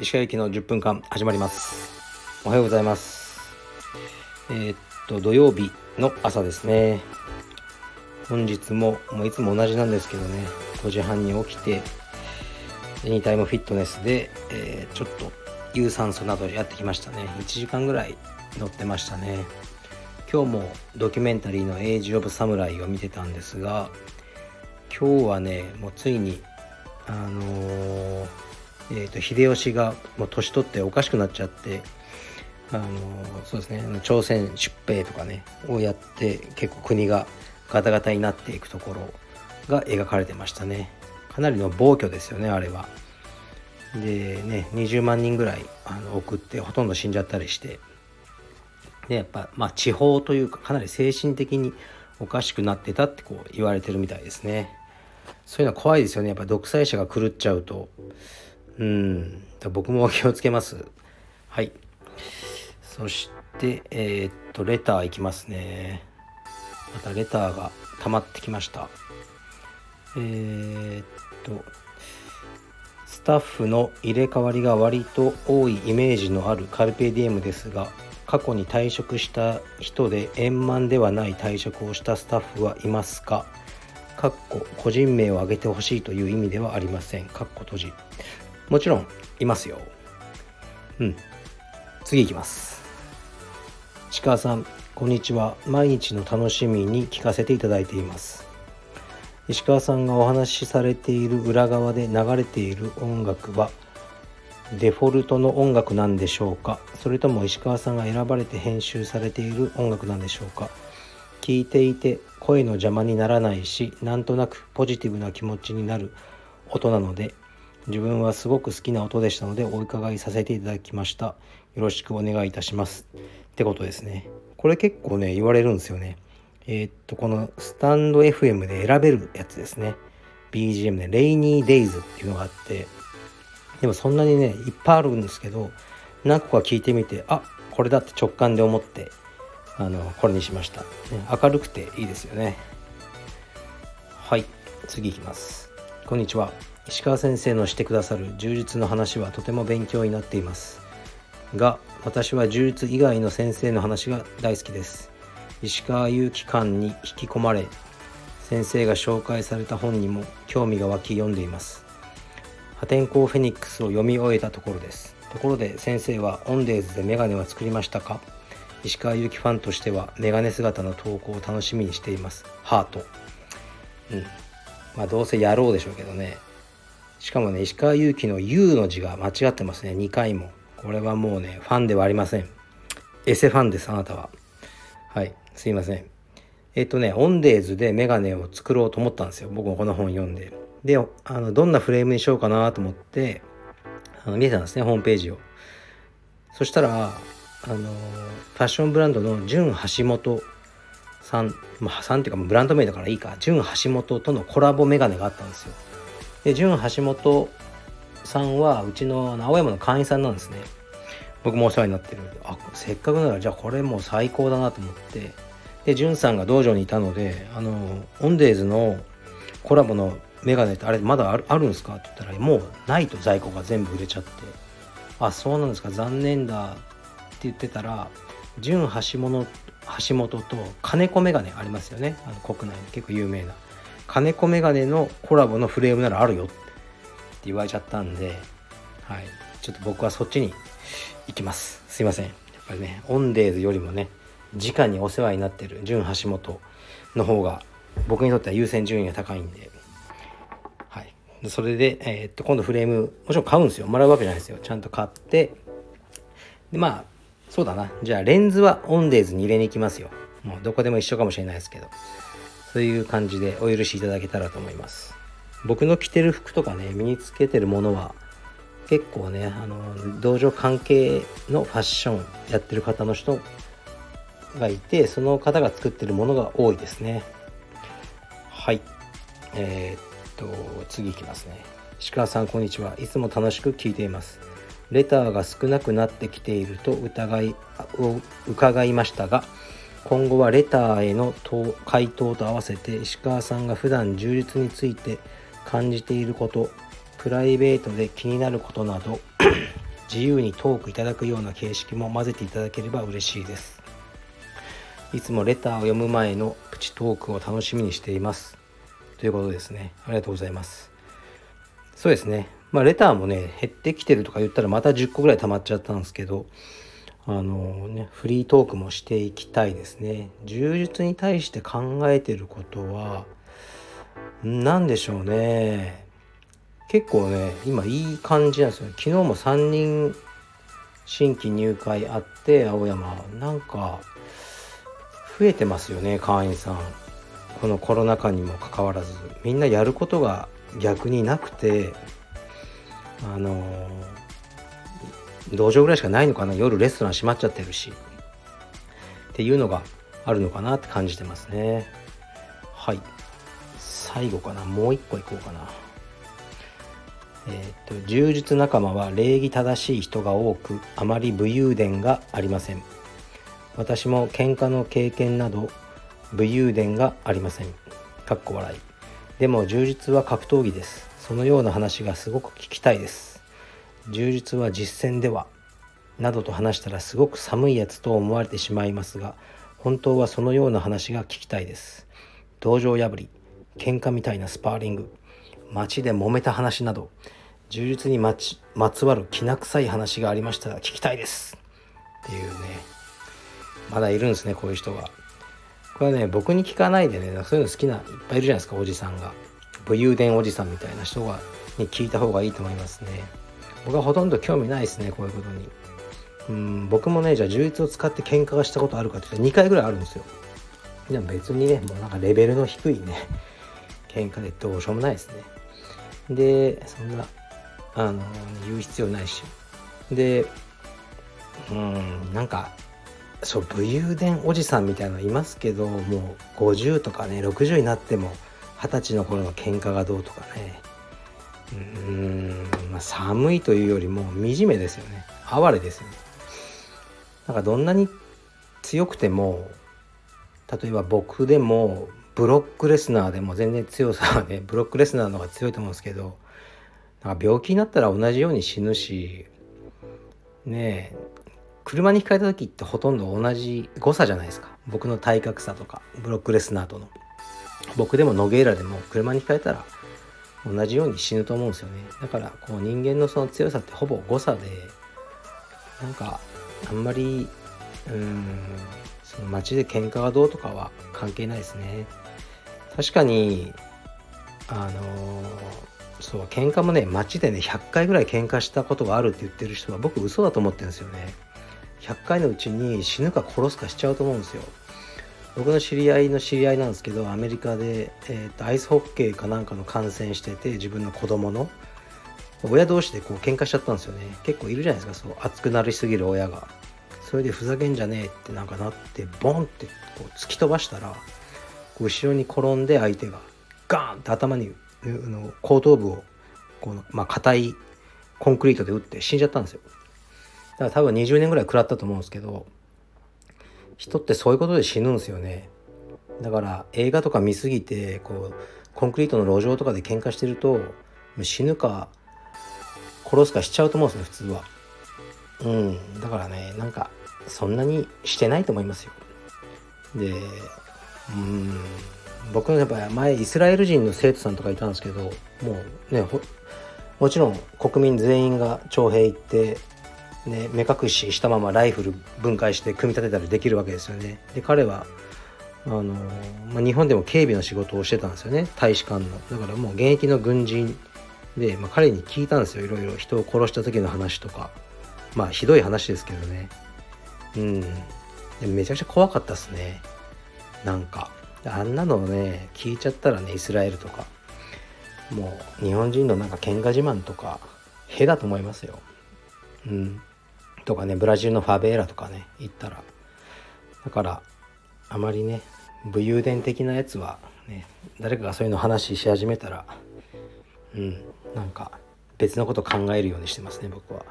石川行きの10分間始まります。おはようございます。えー、っと土曜日の朝ですね。本日ももういつも同じなんですけどね。5時半に起きてエニタイムフィットネスで、えー、ちょっと有酸素などやってきましたね。1時間ぐらい乗ってましたね。今日もドキュメンタリーの「エイジ・オブ・サムライ」を見てたんですが今日はねもうついにあのー、えーと、秀吉がもう年取っておかしくなっちゃってあのー、そうですね朝鮮出兵とかねをやって結構国がガタガタになっていくところが描かれてましたね。かなりの暴挙ですよねあれは。でね20万人ぐらいあの送ってほとんど死んじゃったりして。でやっぱまあ地方というかかなり精神的におかしくなってたってこう言われてるみたいですね。そういうのは怖いですよね。やっぱ独裁者が狂っちゃうと。うん。僕も気をつけます。はい。そしてえー、っとレターいきますね。またレターが溜まってきました。えー、っとスタッフの入れ替わりが割と多いイメージのあるカルペディエムですが過去に退職した人で円満ではない退職をしたスタッフはいますか？かっこ個人名を挙げてほしいという意味ではありません。かっこ閉じ。もちろんいますよ。うん。次いきます。石川さんこんにちは。毎日の楽しみに聞かせていただいています。石川さんがお話しされている裏側で流れている音楽はデフォルトの音楽なんでしょうか？それとも石川さんが選ばれて編集されている音楽なんでしょうか？聞いていて声の邪魔にならないしなんとなくポジティブな気持ちになる音なので自分はすごく好きな音でしたのでお伺いさせていただきました。よろしくお願いいたします。ってことですね。これ結構ね言われるんですよね。えー、っとこのスタンド FM で選べるやつですね。BGM で、レイニーデイズっていうのがあってでもそんなにねいっぱいあるんですけど何個か聞いてみてあこれだって直感で思ってあのこれにしました、ね、明るくていいですよね。はい次いきます。こんにちは。石川先生のしてくださる充実の話はとても勉強になっています。が私は充実以外の先生の話が大好きです。石川祐希館に引き込まれ先生が紹介された本にも興味が湧き読んでいます。破天荒フェニックスを読み終えたところです。ところで先生はオンデーズでメガネは作りましたか？石川祐希ファンとしてはメガネ姿の投稿を楽しみにしています。ハート。うん。まあどうせやろうでしょうけどね。しかもね石川祐希の U の字が間違ってますね。2回も。これはもうねファンではありません。エセファンですあなたは。はい。すいません。えっ、とねオンデーズでメガネを作ろうと思ったんですよ。僕もこの本読んで。であのどんなフレームにしようかなと思ってあの見てたんですねホームページを。そしたらあのファッションブランドの純橋本さん、まあ、さんっていうかブランド名だからいいか。純橋本とのコラボメガネがあったんですよ。で純橋本さんはうちの青山の会員さんなんですね。僕もお世話になってるあせっかくならじゃあこれもう最高だなと思って。で純さんが道場にいたのであのオンデーズのコラボのメガネってあれまだあるあるんですか？って言ったらもうないと在庫が全部売れちゃって。あそうなんですか。残念だって言ってたら純橋本橋本と金子メガネありますよね。あの国内で結構有名な。金子メガネのコラボのフレームならあるよって言われちゃったんではい。ちょっと僕はそっちに行きます。すいません。やっぱりねオンデーズよりもね直にお世話になってる純橋本の方が僕にとっては優先順位が高いんでそれで、えー、っと今度フレームもちろん買うんですよ。もらうわけじゃないですよ。ちゃんと買って。でまあそうだな。じゃあレンズはオンデーズに入れに行きますよ。もうどこでも一緒かもしれないですけど。そういう感じでお許しいただけたらと思います。僕の着てる服とかね身につけてるものは結構ねあの道場関係のファッションやってる方の人がいてその方が作ってるものが多いですね。はい。えー、と次いきますね。石川さんこんにちは。いつも楽しく聞いています。レターが少なくなってきていると疑いを伺いましたが今後はレターへの回答と合わせて石川さんが普段充実について感じていることプライベートで気になることなど 自由にトークいただくような形式も混ぜていただければ嬉しいです。いつもレターを読む前のプチトークを楽しみにしています。ということですねありがとうございますそうですねまあレターもね減ってきてるとか言ったらまた10個ぐらい溜まっちゃったんですけどあのね、フリートークもしていきたいですね。充実に対して考えてることは、何でしょうね。結構ね、今いい感じなんですよ。昨日も3人新規入会あって、青山。なんか、増えてますよね、会員さん。このコロナ禍にもかかわらず。みんなやることが逆になくて、あの道場ぐらいしかないのかな夜レストラン閉まっちゃってるしっていうのがあるのかなって感じてますね。はい。最後かな。もう一個いこうかな。えっ、と柔術仲間は礼儀正しい人が多くあまり武勇伝がありません。私も喧嘩の経験など武勇伝がありません。かっこ笑い。でも柔術は格闘技です。そのような話がすごく聞きたいです。充実は実践では。などと話したらすごく寒いやつと思われてしまいますが本当はそのような話が聞きたいです。道場破り。喧嘩みたいなスパーリング。街で揉めた話など。充実にまちまつわるきな臭い話がありましたら聞きたいです。っていうね。まだいるんですねこういう人が。これはね僕に聞かないでねそういうの好きないっぱいいるじゃないですかおじさんが。武勇伝おじさんみたいな人がに聞いた方がいいと思いますね。僕はほとんど興味ないですねこういうことに。うん僕もねじゃあ充実を使って喧嘩がしたことあるかって言ったら2回ぐらいあるんですよ。でも別にねもうなんかレベルの低いね喧嘩でどうしようもないですね。でそんなあの言う必要ないし。でうんなんかそう武勇伝おじさんみたいなのいますけどもう50とかね60になっても二十歳の頃の喧嘩がどうとかね。うーんまあ、寒いというよりも惨めですよね。哀れですよね。なんかどんなに強くても例えば僕でもブロックレスナーでも全然強さはね ブロックレスナーの方が強いと思うんですけどなんか病気になったら同じように死ぬしねえ車にひかれた時ってほとんど同じ誤差じゃないですか。僕の体格差とかブロックレスナーとの。僕でもノゲーラでも車にひかれたら同じように死ぬと思うんですよね。だからこう人間のその強さってほぼ誤差でなんかあんまりうんその街で喧嘩がどうとかは関係ないですね。確かにあのそう喧嘩もね街でね100回ぐらい喧嘩したことがあるって言ってる人は僕嘘だと思ってるんですよね。100回のうちに死ぬか殺すかしちゃうと思うんですよ。僕の知り合いの知り合いなんですけどアメリカで、えーと、アイスホッケーかなんかの観戦してて自分の子供の。親同士でこう喧嘩しちゃったんですよね。結構いるじゃないですかそう熱くなりすぎる親が。それでふざけんじゃねえってなんかなってボンってこう突き飛ばしたら後ろに転んで相手がガーンって頭にの後頭部をこのまあ硬いコンクリートで打って死んじゃったんですよ。だから多分20年ぐらい食らったと思うんですけど人ってそういうことで死ぬんですよね。だから映画とか見すぎてこうコンクリートの路上とかで喧嘩してると死ぬか殺すかしちゃうと思うんですね普通は。うん。だからねなんかそんなにしてないと思いますよ。でうん。僕のやっぱ前イスラエル人の生徒さんとかいたんですけどもうねもちろん国民全員が徴兵行ってね、目隠ししたままライフル分解して組み立てたりできるわけですよね。で彼はあの、まあ、日本でも警備の仕事をしてたんですよね。大使館の。だからもう現役の軍人で、まあ、彼に聞いたんですよ。いろいろ。人を殺した時の話とか。まあひどい話ですけどね。うん。でめちゃくちゃ怖かったっすね。なんか。あんなのをね聞いちゃったらねイスラエルとか。もう日本人のなんか喧嘩自慢とかへだと思いますよ。うん。とかねブラジルのファベーラとかね行ったら。だからあまりね武勇伝的なやつはね誰かがそういうの話し始めたらうんなんか別のこと考えるようにしてますね僕は。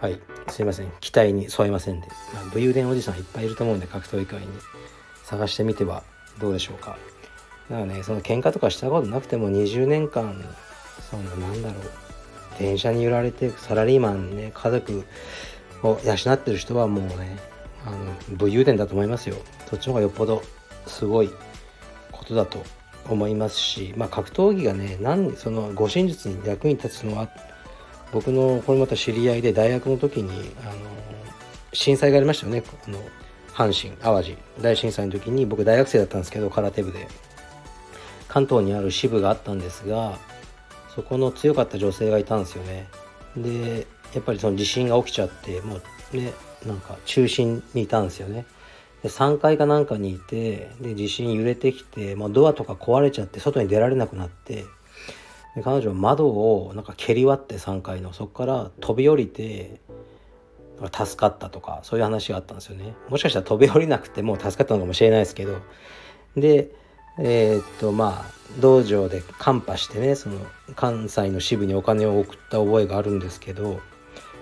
はいすいません。期待に添えませんで、まあ、武勇伝おじさんいっぱいいると思うんで格闘技界に。探してみてはどうでしょうか。だからねその喧嘩とかしたことなくても20年間そのなんだろう。電車に揺られてサラリーマンね家族を養ってる人はもうねあの武勇伝だと思いますよ。そっちの方がよっぽどすごいことだと思いますし、まあ、格闘技がね何その護身術に役に立つのは僕のこれまた知り合いで大学の時にあの震災がありましたよね。あの阪神・淡路。大震災の時に僕大学生だったんですけど空手部で。関東にある支部があったんですがそこの強かった女性がいたんですよね。でやっぱりその地震が起きちゃってもうねなんか中心にいたんですよね。で3階かなんかにいてで地震揺れてきて、まあ、ドアとか壊れちゃって外に出られなくなってで彼女は窓をなんか蹴り割って3階の。そこから飛び降りて助かったとかそういう話があったんですよね。もしかしたら飛び降りなくても助かったのかもしれないですけど。でえー、っとまあ道場でカンパしてねその関西の支部にお金を送った覚えがあるんですけど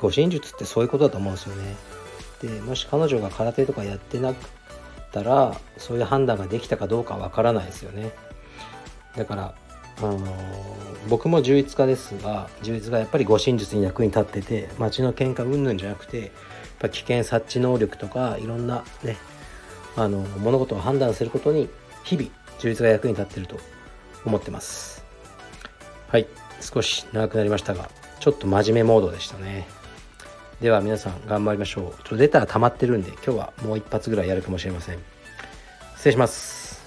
護身術ってそういうことだと思うんですよね。でもし彼女が空手とかやってなかったらそういう判断ができたかどうかわからないですよね。だからあの僕も充実家ですが充実がやっぱり護身術に役に立ってて街の喧嘩うんぬんじゃなくてやっぱ危険察知能力とかいろんなねあの物事を判断することに日々充実が役に立ってると思ってます。はい。少し長くなりましたがちょっと真面目モードでしたね。では皆さん頑張りましょう。ちょっと出たら溜まってるんで今日はもう一発ぐらいやるかもしれません。失礼します。